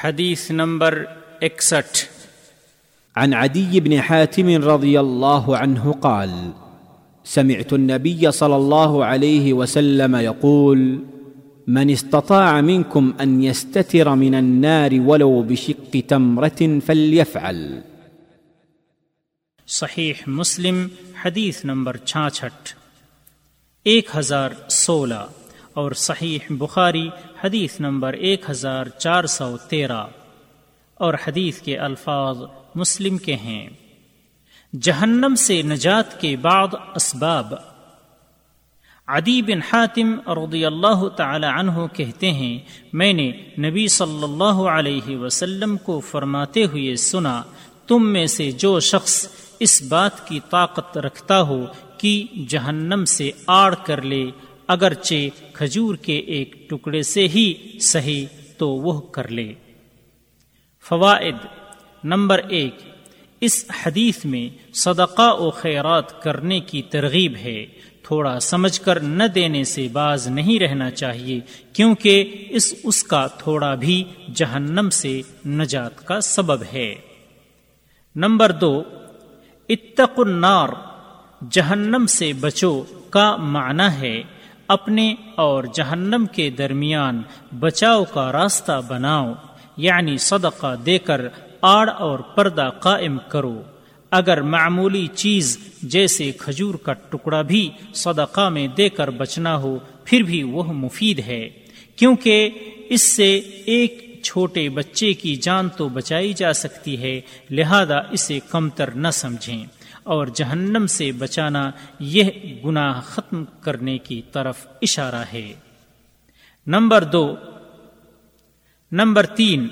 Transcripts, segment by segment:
حديث نمبر اكسٹ عن عدي بن حاتم رضي الله عنه قال سمعت النبي صلى الله عليه وسلم يقول من استطاع منكم ان يستتر من النار ولو بشق تمره فليفعل. صحیح مسلم حدیث نمبر چھاچھٹ ایک ہزار سولہ۔ اور صحیح بخاری حدیث نمبر ایک ہزار چار سو تیرہ اور حدیث کے الفاظ مسلم کے ہیں۔ جہنم سے نجات کے بعد اسباب۔ عدی بن حاتم رضی اللہ تعالی عنہ کہتے ہیں، میں نے نبی صلی اللہ علیہ وسلم کو فرماتے ہوئے سنا، تم میں سے جو شخص اس بات کی طاقت رکھتا ہو کہ جہنم سے آڑ کر لے اگرچہ کھجور کے ایک ٹکڑے سے ہی صحیح تو وہ کر لے۔ فوائد نمبر ایک، اس حدیث میں صدقہ و خیرات کرنے کی ترغیب ہے۔ تھوڑا سمجھ کر نہ دینے سے باز نہیں رہنا چاہیے، کیونکہ اس اس کا تھوڑا بھی جہنم سے نجات کا سبب ہے۔ نمبر دو اتق النار، جہنم سے بچو کا معنی ہے۔ اپنے اور جہنم کے درمیان بچاؤ کا راستہ بناؤ یعنی صدقہ دے کر آڑ اور پردہ قائم کرو۔ اگر معمولی چیز جیسے کھجور کا ٹکڑا بھی صدقہ میں دے کر بچنا ہو، پھر بھی وہ مفید ہے۔ کیونکہ اس سے ایک چھوٹے بچے کی جان تو بچائی جا سکتی ہے، لہذا اسے کمتر نہ سمجھیں۔ اور جہنم سے بچانا یہ گناہ ختم کرنے کی طرف اشارہ ہے۔ نمبر دو۔ نمبر تین۔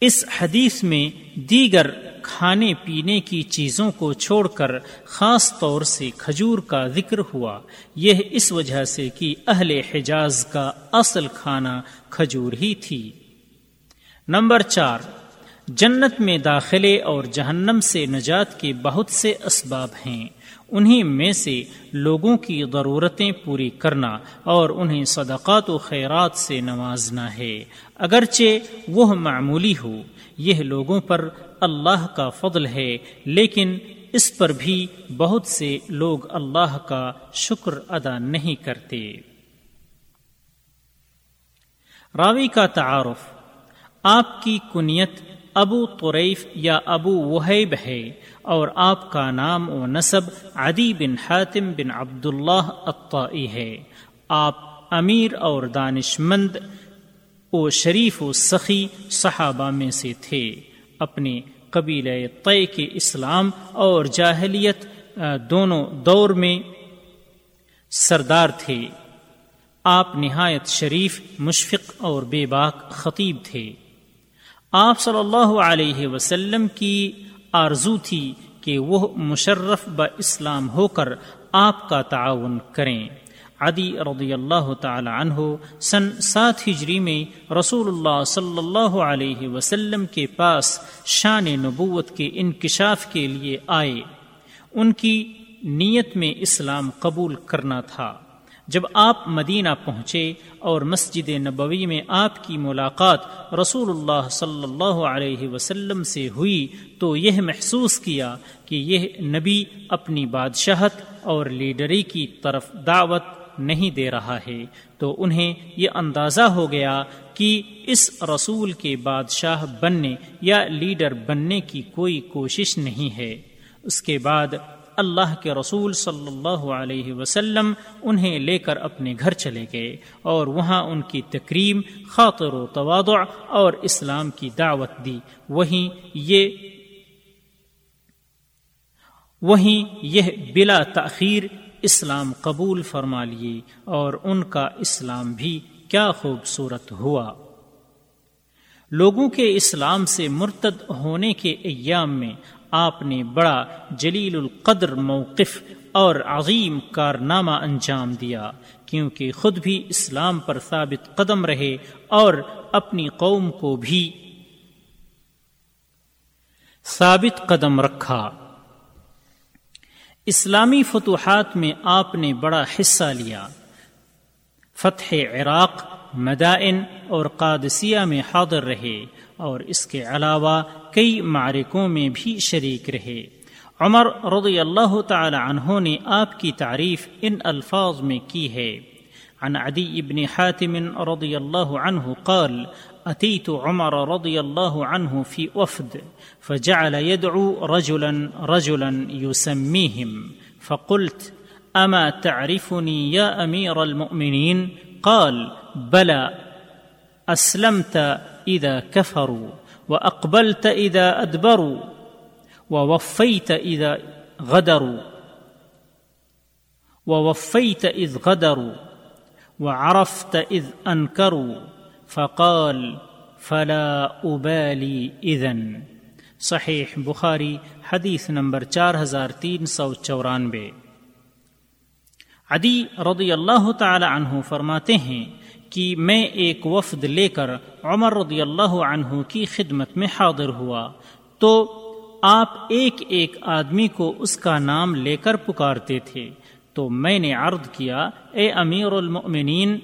اس حدیث میں دیگر کھانے پینے کی چیزوں کو چھوڑ کر خاص طور سے کھجور کا ذکر ہوا۔ یہ اس وجہ سے کہ اہل حجاز کا اصل کھانا کھجور ہی تھی۔ نمبر چار۔ جنت میں داخلے اور جہنم سے نجات کے بہت سے اسباب ہیں۔ انہیں میں سے لوگوں کی ضرورتیں پوری کرنا اور انہیں صدقات و خیرات سے نوازنا ہے۔ اگرچہ وہ معمولی ہو، یہ لوگوں پر اللہ کا فضل ہے، لیکن اس پر بھی بہت سے لوگ اللہ کا شکر ادا نہیں کرتے۔ راوی کا تعارف، آپ کی کنیت ابو طریف یا ابو وحیب ہے اور آپ کا نام و نصب عدی بن حاتم بن عبداللہ الطائی ہے۔ آپ امیر اور دانش مند و شریف و سخی صحابہ میں سے تھے۔ اپنے قبیل طے کے اسلام اور جاہلیت دونوں دور میں سردار تھے۔ آپ نہایت شریف، مشفق اور بے باک خطیب تھے۔ آپ صلی اللہ علیہ وسلم کی آرزو تھی کہ وہ مشرف ب اسلام ہو کر آپ کا تعاون کریں۔ عدی رضی اللہ تعالی عنہ سن سات ہجری میں رسول اللہ صلی اللہ علیہ وسلم کے پاس شان نبوت کے انکشاف کے لیے آئے۔ ان کی نیت میں اسلام قبول کرنا تھا۔ جب آپ مدینہ پہنچے اور مسجد نبوی میں آپ کی ملاقات رسول اللہ صلی اللہ علیہ وسلم سے ہوئی تو یہ محسوس کیا کہ یہ نبی اپنی بادشاہت اور لیڈری کی طرف دعوت نہیں دے رہا ہے تو انہیں یہ اندازہ ہو گیا کہ اس رسول کے بادشاہ بننے یا لیڈر بننے کی کوئی کوشش نہیں ہے۔ اس کے بعد اللہ کے رسول صلی اللہ علیہ وسلم انہیں لے کر اپنے گھر چلے گئے اور وہاں ان کی تکریم، خاطر و توادع اور اسلام کی دعوت دی۔ وہیں یہ وہیں یہ بلا تاخیر اسلام قبول فرما لیے اور ان کا اسلام بھی کیا خوبصورت ہوا۔ لوگوں کے اسلام سے مرتد ہونے کے ایام میں آپ نے بڑا جلیل القدر موقف اور عظیم کارنامہ انجام دیا، کیونکہ خود بھی اسلام پر ثابت قدم رہے اور اپنی قوم کو بھی ثابت قدم رکھا۔ اسلامی فتوحات میں آپ نے بڑا حصہ لیا۔ فتح عراق، مدائن اور قادسیہ میں حاضر رہے اور اس کے علاوہ کئی معرکوں میں بھی شریک رہے۔ عمر رضی اللہ تعالی عنہ نے آپ کی تعریف ان الفاظ میں کی ہے۔ عن عدي بن حاتم رضي الله عنه قال أتيت عمر رضي الله عنه في وفد، فجعل يدعو رجلا رجلا يسميهم فقلت أما تعرفني يا أمير المؤمنين قال بلى أسلمت إذا كفروا وأقبلت إذا أدبروا ووفيت إذا غدروا ووفيت إذ غدروا وعرفت إذ أنكروا فقال فلا أبالي إذن صحیح بخاری حدیث نمبر چار ہزار تین سو چورانوے۔ عدی رضی اللہ تعالی عنہ فرماتے ہیں کہ میں ایک وفد لے کر عمر رضی اللہ عنہ کی خدمت میں حاضر ہوا۔ تو آپ ایک ایک آدمی کو اس کا نام لے کر پکارتے تھے۔ تو میں نے عرض کیا، اے امیر المؤمنین،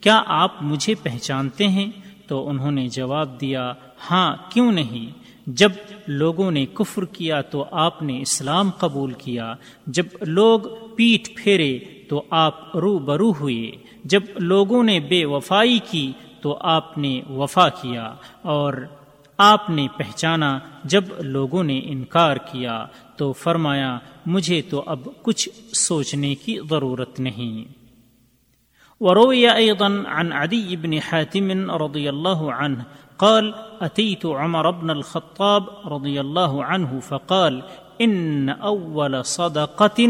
کیا آپ مجھے پہچانتے ہیں؟ تو انہوں نے جواب دیا ہاں کیوں نہیں؟ جب لوگوں نے کفر کیا تو آپ نے اسلام قبول کیا۔ جب لوگ پیٹ پھیرے تو آپ رو برو ہوئے۔ جب لوگوں نے بے وفائی کی تو آپ نے وفا کیا اور آپ نے پہچانا جب لوگوں نے انکار کیا تو فرمایا، مجھے تو اب کچھ سوچنے کی ضرورت نہیں۔ وروي أيضا عن عدي بن حاتم رضي الله عنه قال أتيت عمر بن الخطاب رضي الله عنه فقال إن أول صدقة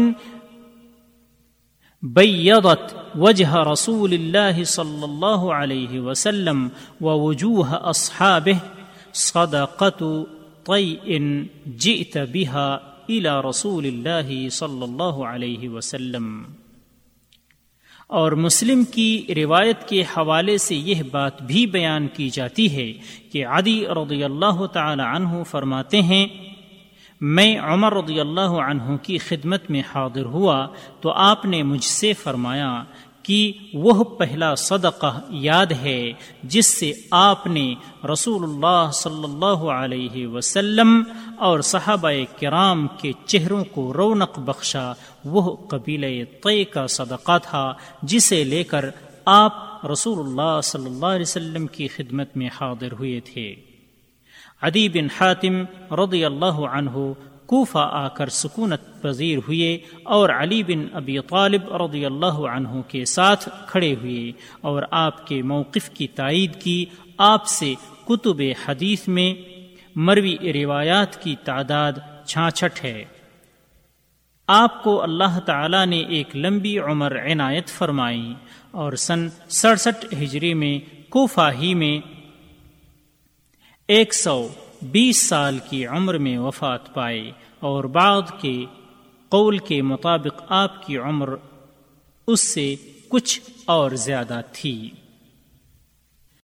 بيضت وجه رسول الله صلى الله عليه وسلم ووجوه أصحابه صدقة طيء جئت بها الى رسول اللہ صلی اللہ علیہ وسلم۔ اور مسلم کی روایت کے حوالے سے یہ بات بھی بیان کی جاتی ہے کہ عدی رضی اللہ تعالی عنہ فرماتے ہیں میں عمر رضی اللہ عنہ کی خدمت میں حاضر ہوا تو آپ نے مجھ سے فرمایا کہ وہ پہلا صدقہ یاد ہے جس سے آپ نے رسول اللہ صلی اللہ علیہ وسلم اور صحابہ کرام کے چہروں کو رونق بخشا۔ وہ قبیل طے کا صدقہ تھا جسے لے کر آپ رسول اللہ صلی اللہ علیہ وسلم کی خدمت میں حاضر ہوئے تھے۔ عدی بن حاتم رضی اللہ عنہ کوفہ آ کر سکونت پذیر ہوئے اور علی بن ابی طالب رضی اللہ عنہ کے ساتھ کھڑے ہوئے اور آپ کے موقف کی تائید کی آپ سے کتب حدیث میں مروی روایات کی تعداد چھاچھٹ ہے۔ آپ کو اللہ تعالی نے ایک لمبی عمر عنایت فرمائی اور سن سڑسٹھ ہجری میں کوفہ ہی میں ایک سو بیس سال کی عمر میں وفات پائے اور بعد کے قول کے مطابق آپ کی عمر اس سے کچھ اور زیادہ تھی۔